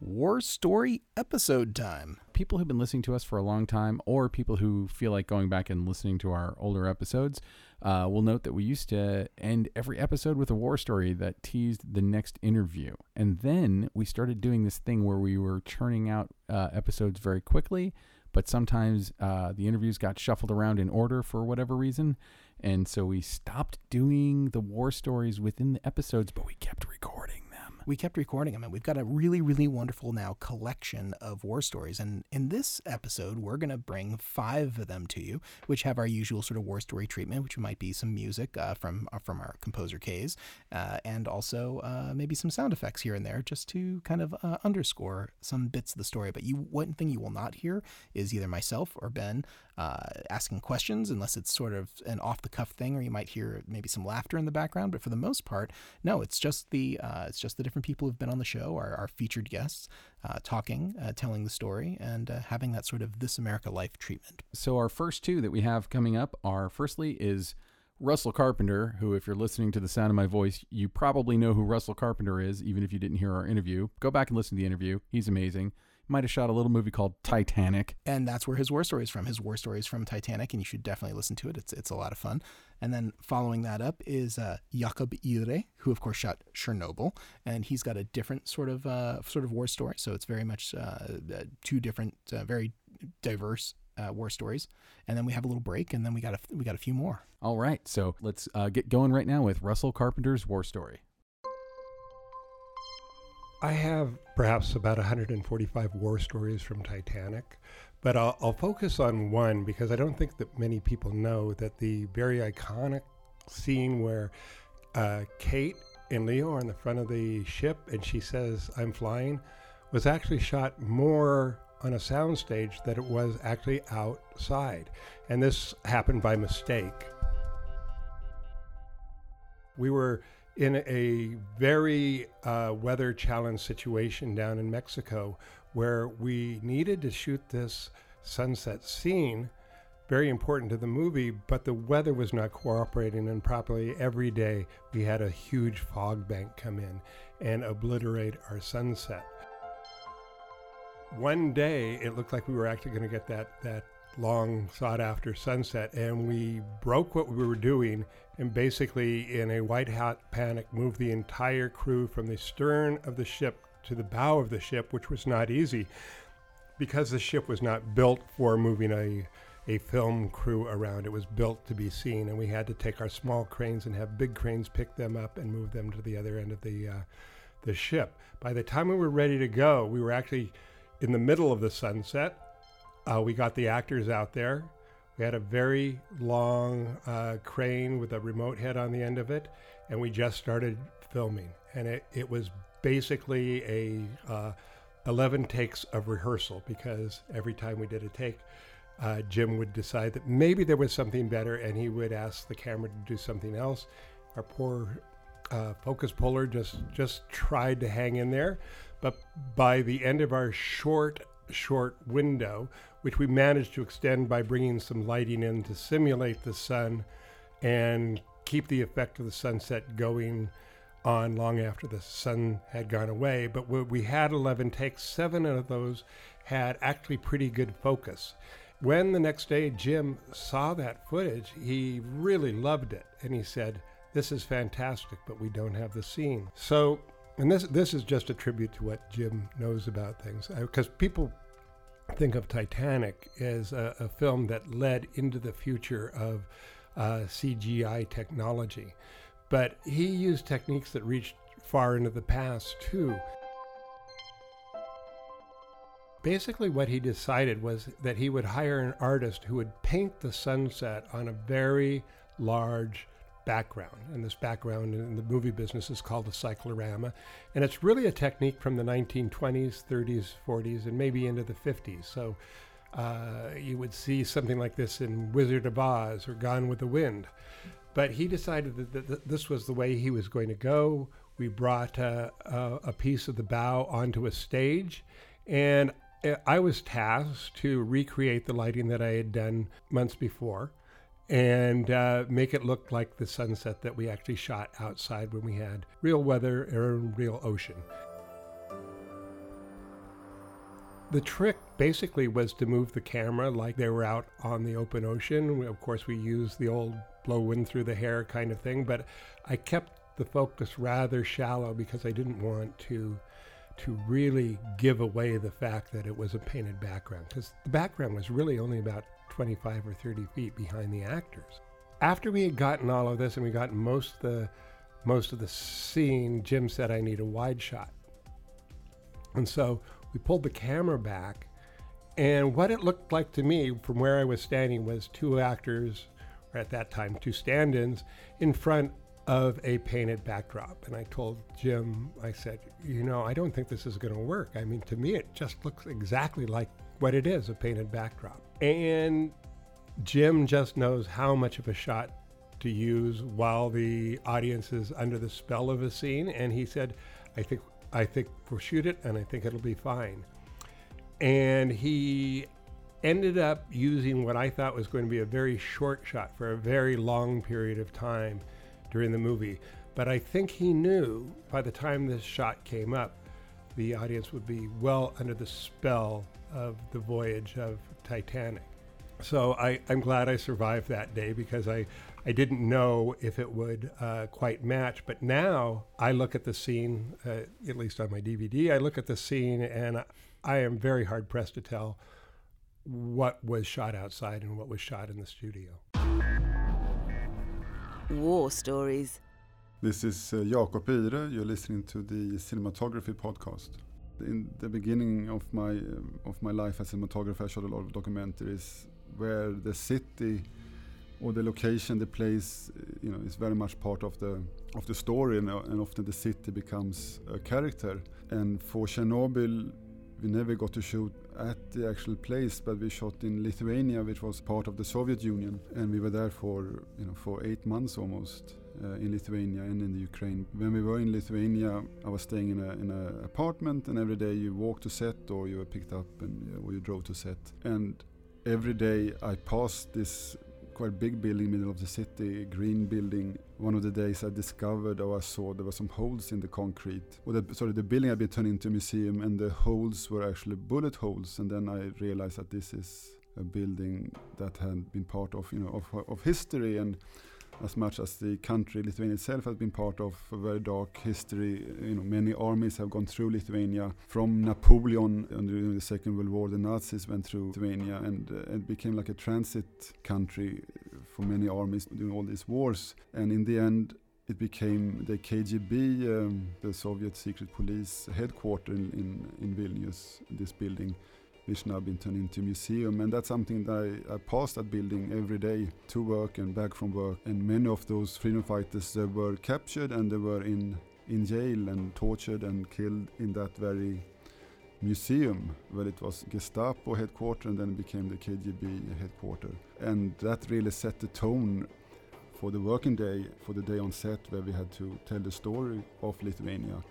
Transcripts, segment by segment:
War Story episode time. people who've been listening to us for a long time, or people who feel like going back and listening to our older episodes, uh, will note that we used to end every episode with a war story that teased the next interview. And then we started doing this thing where we were churning out uh, episodes very quickly, but sometimes uh, the interviews got shuffled around in order for whatever reason. And so we stopped doing the war stories within the episodes, but we kept recording. We kept recording them, and we've got a really, really wonderful now collection of war stories. And in this episode, we're going to bring five of them to you, which have our usual sort of war story treatment, which might be some music uh, from uh, from our composer Kay's, uh, and also uh, maybe some sound effects here and there, just to kind of uh, underscore some bits of the story. But you, one thing you will not hear is either myself or Ben asking questions, unless it's sort of an off the cuff thing, or you might hear maybe some laughter in the background. But for the most part, no, it's just the it's just the different people who've been on the show, our, our featured guests, uh, talking, uh, telling the story, and uh, having that sort of This American Life treatment. So our first two that we have coming up are firstly is Russell Carpenter, who if you're listening to the sound of my voice, you probably know who Russell Carpenter is, even if you didn't hear our interview. Go back and listen to the interview. He's amazing. Might have shot a little movie called Titanic. and that's where his war story is from. His war story is from Titanic, and you should definitely listen to it. It's it's a lot of fun. And then following that up is uh, Jakob Ihre, who of course shot Chernobyl, and he's got a different sort of uh, sort of war story. So it's very much uh, uh, two different, uh, very diverse uh, war stories. And then we have a little break, and then we got a we got a few more. All right, so let's uh, get going right now with Russell Carpenter's war story. I have perhaps about 145 war stories from Titanic, but I'll, I'll focus on one because I don't think that many people know that the very iconic scene where uh, Kate and Leo are in the front of the ship and she says, I'm flying, was actually shot more on a soundstage than it was actually outside. And this happened by mistake. We were in a very uh, weather challenged situation down in Mexico where we needed to shoot this sunset scene, very important to the movie, but the weather was not cooperating properly. Every day we had a huge fog bank come in and obliterate our sunset. One day it looked like we were actually going to get that, that long sought after sunset and we broke what we were doing and basically in a white hot panic moved the entire crew from the stern of the ship to the bow of the ship which was not easy because the ship was not built for moving a a film crew around it was built to be seen and we had to take our small cranes and have big cranes pick them up and move them to the other end of the uh, the ship by the time we were ready to go we were actually in the middle of the sunset uh, we got the actors out there. We had a very long uh, crane with a remote head on the end of it, and we just started filming. And it, it was basically a uh, 11 takes of rehearsal because every time we did a take, uh, Jim would decide that maybe there was something better, and he would ask the camera to do something else. Our poor uh, focus puller just just tried to hang in there, but by the end of our short short window, which we managed to extend by bringing some lighting in to simulate the sun and keep the effect of the sunset going on long after the sun had gone away. But we- had 11 takes, seven of those had actually pretty good focus. When the next day Jim saw that footage, he really loved it and he said, This is fantastic, but we don't have the scene. So and this this is just a tribute to what Jim knows about things, uh, because people think of Titanic as a, a, film that led into the future of uh, CGI technology, but he used techniques that reached far into the past too. Basically, what he decided was that he would hire an artist who would paint the sunset on a very large background. And this background in the movie business is called a cyclorama. And it's really a technique from the 1920s, 30s, 40s, and maybe into the 50s. So uh, you would see something like this in Wizard of Oz or Gone with the Wind. But he decided that, that this was the way he was going to go. We brought uh, a piece of the bow onto a stage, and uh, I was tasked to recreate the lighting that I had done months before and uh, make it look like the sunset that we actually shot outside when we had real weather and real ocean. The trick basically was to move the camera like they were out on the open ocean. We, of course, we used the old blow wind through the hair kind of thing, but I kept the focus rather shallow because I didn't want to to really give away the fact that it was a painted background because the background was really only about 25 or 30 feet behind the actors. After we had gotten all of this and we got most of the most of the scene, Jim said I need a wide shot. And so we pulled the camera back and what it looked like to me from where I was standing was two actors, or at that time two stand-ins, in front of a painted backdrop. And I told Jim, I said, you know, I don't think this is going to work. I mean, to me, it just looks exactly like what it is a painted backdrop. And Jim just knows how much of a shot to use while the audience is under the spell of a scene. And he said, I think, I think we'll shoot it and I think it'll be fine. And he ended up using what I thought was going to be a very short shot for a very long period of time during the movie. But I think he knew by the time this shot came up, the audience would be well under the spell of the voyage of Titanic. So I, am glad I survived that day because I, I didn't know if it would uh, quite match. But now I look at the scene, uh, at least on my DVD, I look at the scene and I am very hard pressed to tell what was shot outside and what was shot in the studio. War stories. This is uh, Jakob Ihre. You're listening to the Cinematography Podcast in the beginning of my uh, of my life as a cinematographer, I shot a lot of documentaries where the city or the location, the place, you know, is very much part of the of the story, and, and often the city becomes a character. And for Chernobyl, we never got to shoot at the actual place, but we shot in Lithuania, which was part of the Soviet Union, and we were there for you know for eight months almost uh, in Lithuania and in the Ukraine. When we were in Lithuania, I was staying in a in an apartment, and every day you walked to set, or you were picked up, and or you drove to set. And every day I passed this quite big building, middle of the city, green building. One of the days I discovered, or I saw, there were some holes in the concrete. Well, the, sorry, the building had been turned into a museum, and the holes were actually bullet holes. And then I realized that this is a building that had been part of, you know, of, of history and as much as the country Lithuania itself has been part of a very dark history. You know, many armies have gone through Lithuania. From Napoleon during the Second World War, the Nazis went through Lithuania, and uh, it became like a transit country for many armies during all these wars. And in the end, it became the KGB, um, the Soviet secret police headquarters in, in, in Vilnius, this building now been turned into a museum. And that's something that I, I pass that building every day to work and back from work. And many of those freedom fighters they were captured and they were in, in jail and tortured and killed in that very museum where it was Gestapo headquarters and then it became the KGB headquarters. And that really set the tone for the working day, for the day on set where we had to tell the story of Lithuania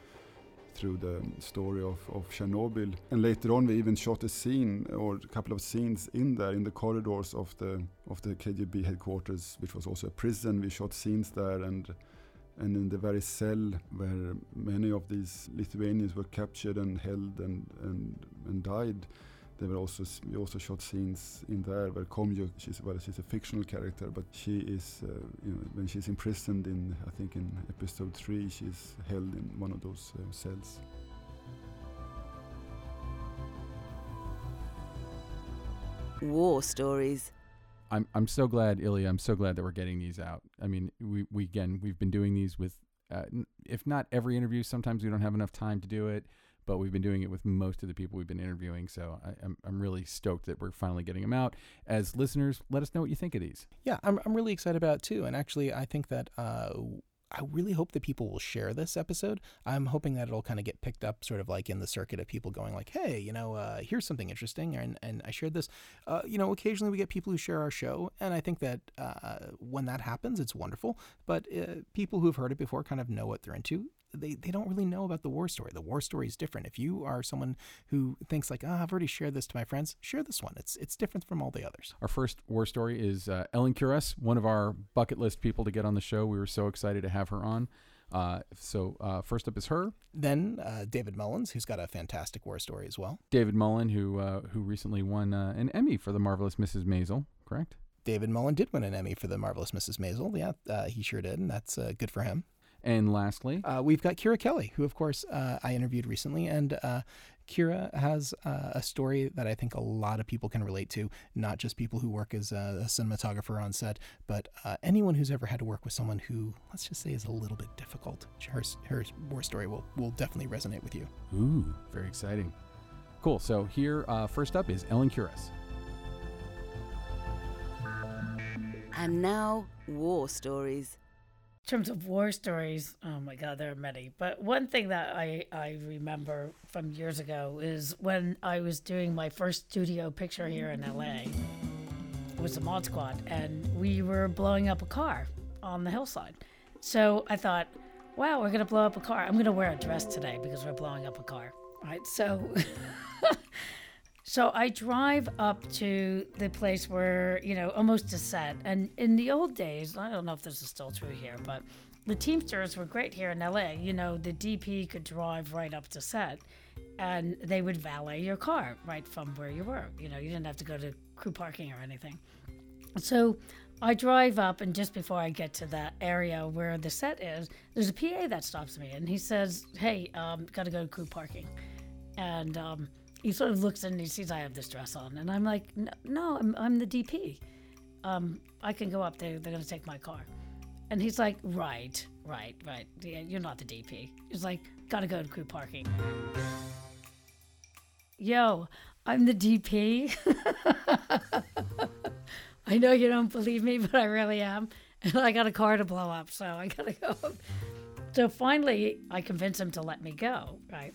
through the story of, of Chernobyl. And later on, we even shot a scene or a couple of scenes in there in the corridors of the of the KGB headquarters, which was also a prison. We shot scenes there and and in the very cell where many of these Lithuanians were captured and held and and, and died there were also we also shot scenes in there where Khomyuk, she's well, she's a fictional character, but she is, uh, you know, when she's imprisoned in, I think in episode three, she's held in one of those uh, cells. War stories. I'm I'm so glad, Ilya. I'm so glad that we're getting these out. I mean, we we again we've been doing these with, uh, if not every interview. Sometimes we don't have enough time to do it but we've been doing it with most of the people we've been interviewing. So I, I'm, I'm really stoked that we're finally getting them out. As listeners, let us know what you think of these. Yeah, I'm, I'm really excited about it too. And actually, I think that uh, I really hope that people will share this episode. I'm hoping that it'll kind of get picked up, sort of like in the circuit of people going like, "Hey, you know, uh, here's something interesting," and and I shared this. Uh, you know, occasionally we get people who share our show, and I think that uh, when that happens, it's wonderful. But uh, people who've heard it before kind of know what they're into they, they don't really know about the war story. The war story is different. If you are someone who thinks like, oh, I've already shared this to my friends, share this one. It's it's different from all the others. Our first war story is uh, Ellen Kuras, one of our bucket list people to get on the show. We were so excited to have her on. Uh, so uh, first up is her. Then uh, David Mullins, who's got a fantastic war story as well. David Mullen, who uh, who recently won uh, an Emmy for the marvelous Mrs. Maisel, correct? David Mullen did win an Emmy for the marvelous Mrs. Maisel. Yeah, uh, he sure did, and that's uh, good for him. And lastly, Uh, we've got Kira Kelly, who, of course, uh, I interviewed recently. And uh, Kira has uh, a story that I think a lot of people can relate to, not just people who work as a, a cinematographer on set, but uh, anyone who's ever had to work with someone who, let's just say, is a little bit difficult. Her, her war story will, will definitely resonate with you. ooh, very exciting. Cool. So here, uh, first up is Ellen Kuras. And now, war stories. In terms of war stories, oh my God, there are many. But one thing that I, I remember from years ago is when I was doing my first studio picture here in LA. It was the Mod Squad, and we were blowing up a car on the hillside. So I thought, wow, we're going to blow up a car. I'm going to wear a dress today because we're blowing up a car. Right. So. So I drive up to the place where, you know, almost a set. And in the old days, I don't know if this is still true here, but the Teamsters were great here in LA. You know, the DP could drive right up to set and they would valet your car right from where you were. You know, you didn't have to go to crew parking or anything. So I drive up, and just before I get to that area where the set is, there's a PA that stops me and he says, Hey, um, got to go to crew parking. And, um, he sort of looks and he sees I have this dress on, and I'm like, no, no I'm, I'm the DP. Um, I can go up there. They're gonna take my car, and he's like, right, right, right. Yeah, you're not the DP. He's like, gotta go to crew parking. Yo, I'm the DP. I know you don't believe me, but I really am, and I got a car to blow up, so I gotta go. So finally, I convince him to let me go. Right.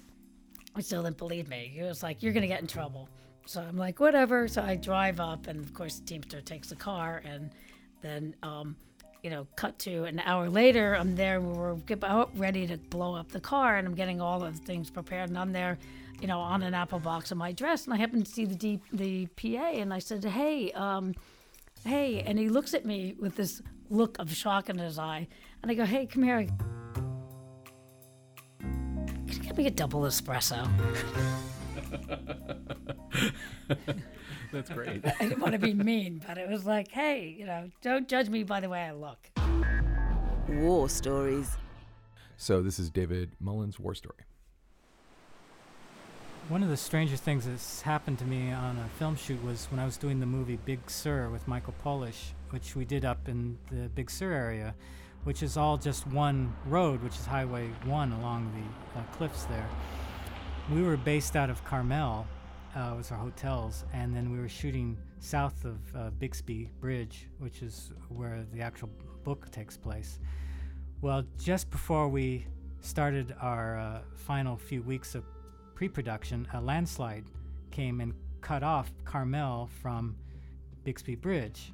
I still didn't believe me. He was like, You're going to get in trouble. So I'm like, Whatever. So I drive up, and of course, the Teamster takes the car. And then, um, you know, cut to an hour later, I'm there. We're about ready to blow up the car, and I'm getting all of the things prepared. And I'm there, you know, on an apple box in my dress. And I happen to see the, D- the PA, and I said, Hey, um, hey. And he looks at me with this look of shock in his eye. And I go, Hey, come here. Can you get me a double espresso? That's great. I didn't want to be mean, but it was like, hey, you know, don't judge me by the way I look. War stories. so this is David Mullen's war story. One of the strangest things that's happened to me on a film shoot was when I was doing the movie Big Sur with Michael Polish, which we did up in the Big Sur area, which is all just one road, which is Highway 1 along the uh, cliffs there. We were based out of Carmel, uh, was our hotels, and then we were shooting south of uh, Bixby Bridge, which is where the actual book takes place. Well, just before we started our uh, final few weeks of pre production, a landslide came and cut off Carmel from Bixby Bridge.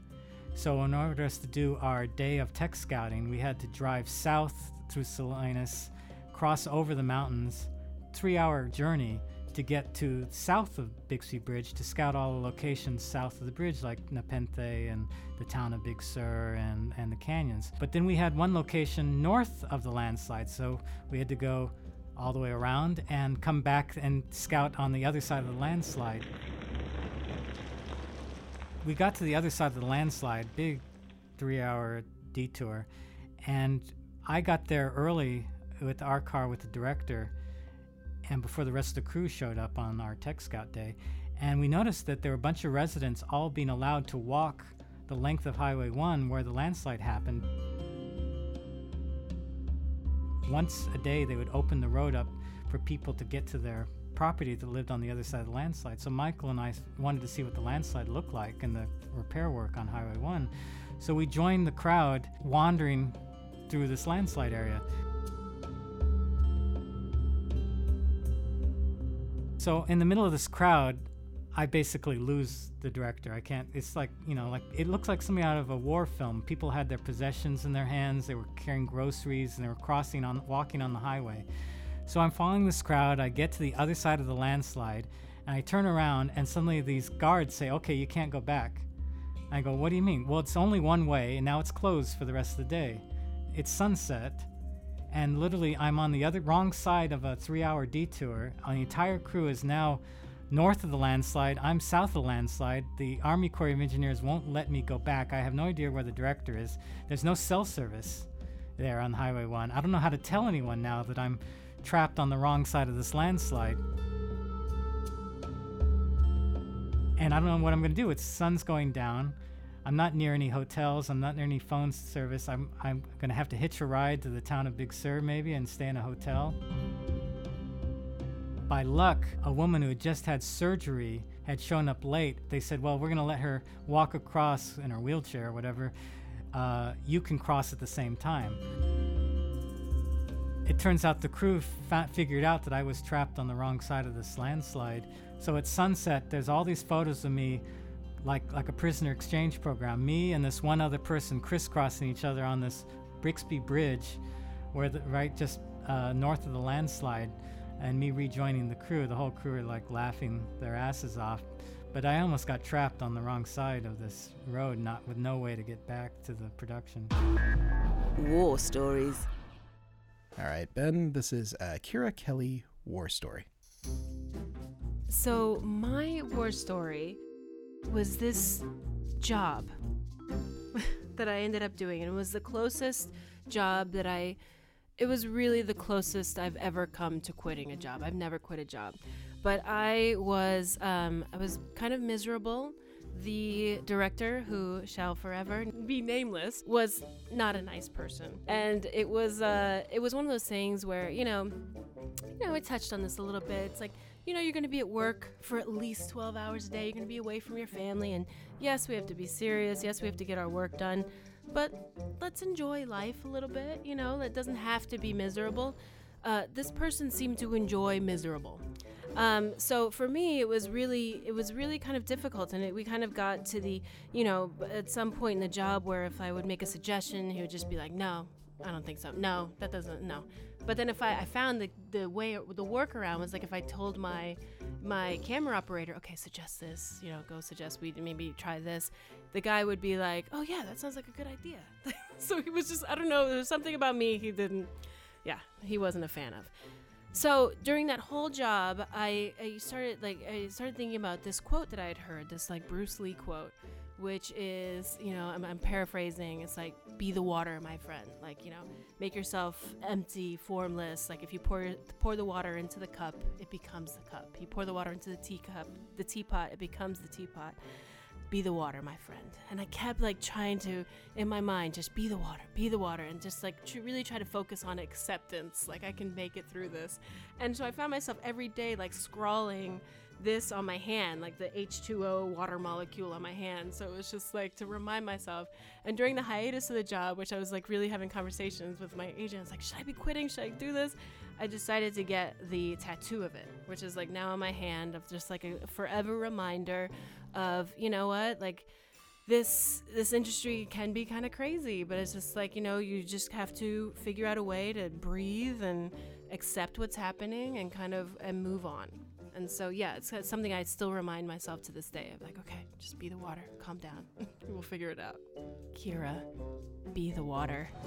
So, in order us to do our day of tech scouting, we had to drive south through Salinas, cross over the mountains, three hour journey to get to south of Bixby Bridge to scout all the locations south of the bridge, like Nepenthe and the town of Big Sur and, and the canyons. But then we had one location north of the landslide, so we had to go all the way around and come back and scout on the other side of the landslide. We got to the other side of the landslide, big three hour detour, and I got there early with our car with the director and before the rest of the crew showed up on our tech scout day. And we noticed that there were a bunch of residents all being allowed to walk the length of highway 1 where the landslide happened. Once a day they would open the road up for people to get to their property that lived on the other side of the landslide. So Michael and I wanted to see what the landslide looked like and the repair work on Highway 1. So we joined the crowd wandering through this landslide area. So in the middle of this crowd, I basically lose the director. I can't. It's like you know, like it looks like something out of a war film. People had their possessions in their hands. They were carrying groceries and they were crossing on, walking on the highway. So I'm following this crowd. I get to the other side of the landslide, and I turn around, and suddenly these guards say, "Okay, you can't go back." I go, "What do you mean?" Well, it's only one way, and now it's closed for the rest of the day. It's sunset, and literally I'm on the other wrong side of a three-hour detour. Uh, The entire crew is now north of the landslide. I'm south of the landslide. The Army Corps of Engineers won't let me go back. I have no idea where the director is. There's no cell service there on Highway 1. I don't know how to tell anyone now that I'm trapped on the wrong side of this landslide. And I don't know what I'm going to do. It's sun's going down. I'm not near any hotels. I'm not near any phone service. I'm I'm going to have to hitch a ride to the town of Big Sur maybe and stay in a hotel. By luck, a woman who had just had surgery had shown up late. They said, "Well, we're going to let her walk across in her wheelchair or whatever. Uh, you can cross at the same time." It turns out the crew fa- figured out that I was trapped on the wrong side of this landslide. So at sunset, there's all these photos of me, like like a prisoner exchange program. Me and this one other person crisscrossing each other on this Bixby Bridge, where the, right just uh, north of the landslide, and me rejoining the crew. The whole crew are like laughing their asses off. But I almost got trapped on the wrong side of this road, not with no way to get back to the production. War stories. All right, Ben, this is a Kira Kelly war story. So, my war story was this job that I ended up doing. And it was the closest job that I, it was really the closest I've ever come to quitting a job. I've never quit a job. But I was, um, I was kind of miserable. The director, who shall forever be nameless, was not a nice person, and it was, uh, it was one of those things where you know, you know, I touched on this a little bit. It's like you know, you're going to be at work for at least 12 hours a day. You're going to be away from your family. And yes, we have to be serious. Yes, we have to get our work done. But let's enjoy life a little bit. You know, it doesn't have to be miserable. Uh, this person seemed to enjoy miserable. Um, so for me, it was really, it was really kind of difficult, and it, we kind of got to the, you know, at some point in the job where if I would make a suggestion, he would just be like, "No, I don't think so. No, that doesn't. No." But then if I, I found the the way the workaround was like if I told my my camera operator, okay, suggest this, you know, go suggest we maybe try this, the guy would be like, oh yeah, that sounds like a good idea. so he was just I don't know, there was something about me he didn't, yeah, he wasn't a fan of. So during that whole job, I, I started like I started thinking about this quote that I had heard, this like Bruce Lee quote, which is you know I'm, I'm paraphrasing. It's like be the water, my friend. Like you know, make yourself empty, formless. Like if you pour pour the water into the cup, it becomes the cup. You pour the water into the teacup, the teapot, it becomes the teapot be the water, my friend. And I kept like trying to, in my mind, just be the water, be the water, and just like tr- really try to focus on acceptance. Like I can make it through this. And so I found myself every day like scrawling this on my hand, like the H2O water molecule on my hand. So it was just like to remind myself. And during the hiatus of the job, which I was like really having conversations with my agents, like, should I be quitting? Should I do this? I decided to get the tattoo of it, which is like now on my hand of just like a forever reminder of, you know what, like this this industry can be kind of crazy, but it's just like, you know, you just have to figure out a way to breathe and accept what's happening and kind of and move on. And so yeah, it's it's something I still remind myself to this day of like, okay, just be the water, calm down. we'll figure it out. Kira, be the water.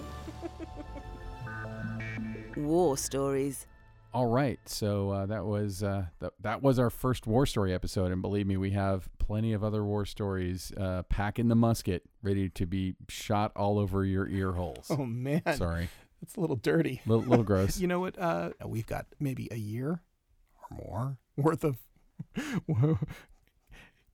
War stories. All right, so uh, that was uh, th- that was our first war story episode, and believe me, we have plenty of other war stories uh, packing the musket, ready to be shot all over your ear holes. Oh man, Sorry, that's a little dirty. little, little gross. You know what? Uh, we've got maybe a year or more worth of,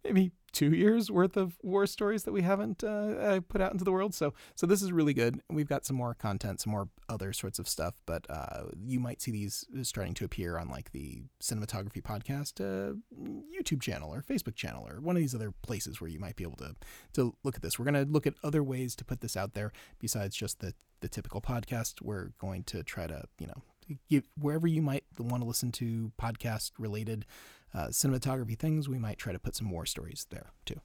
maybe two years worth of war stories that we haven't uh, uh, put out into the world. So so this is really good. We've got some more content, some more other sorts of stuff, but uh, you might see these starting to appear on like the cinematography podcast uh, YouTube channel or Facebook channel or one of these other places where you might be able to to look at this. We're going to look at other ways to put this out there besides just the the typical podcast. We're going to try to you know give wherever you might want to listen to podcast related uh, cinematography things, we might try to put some war stories there too.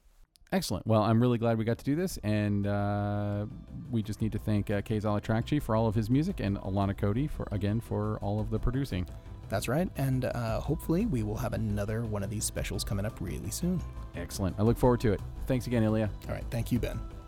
Excellent. Well, I'm really glad we got to do this, and uh, we just need to thank uh, Kay Zalotrakci for all of his music and Alana Cody for again for all of the producing. That's right, and uh, hopefully we will have another one of these specials coming up really soon. Excellent. I look forward to it. Thanks again, Ilya. All right. Thank you, Ben.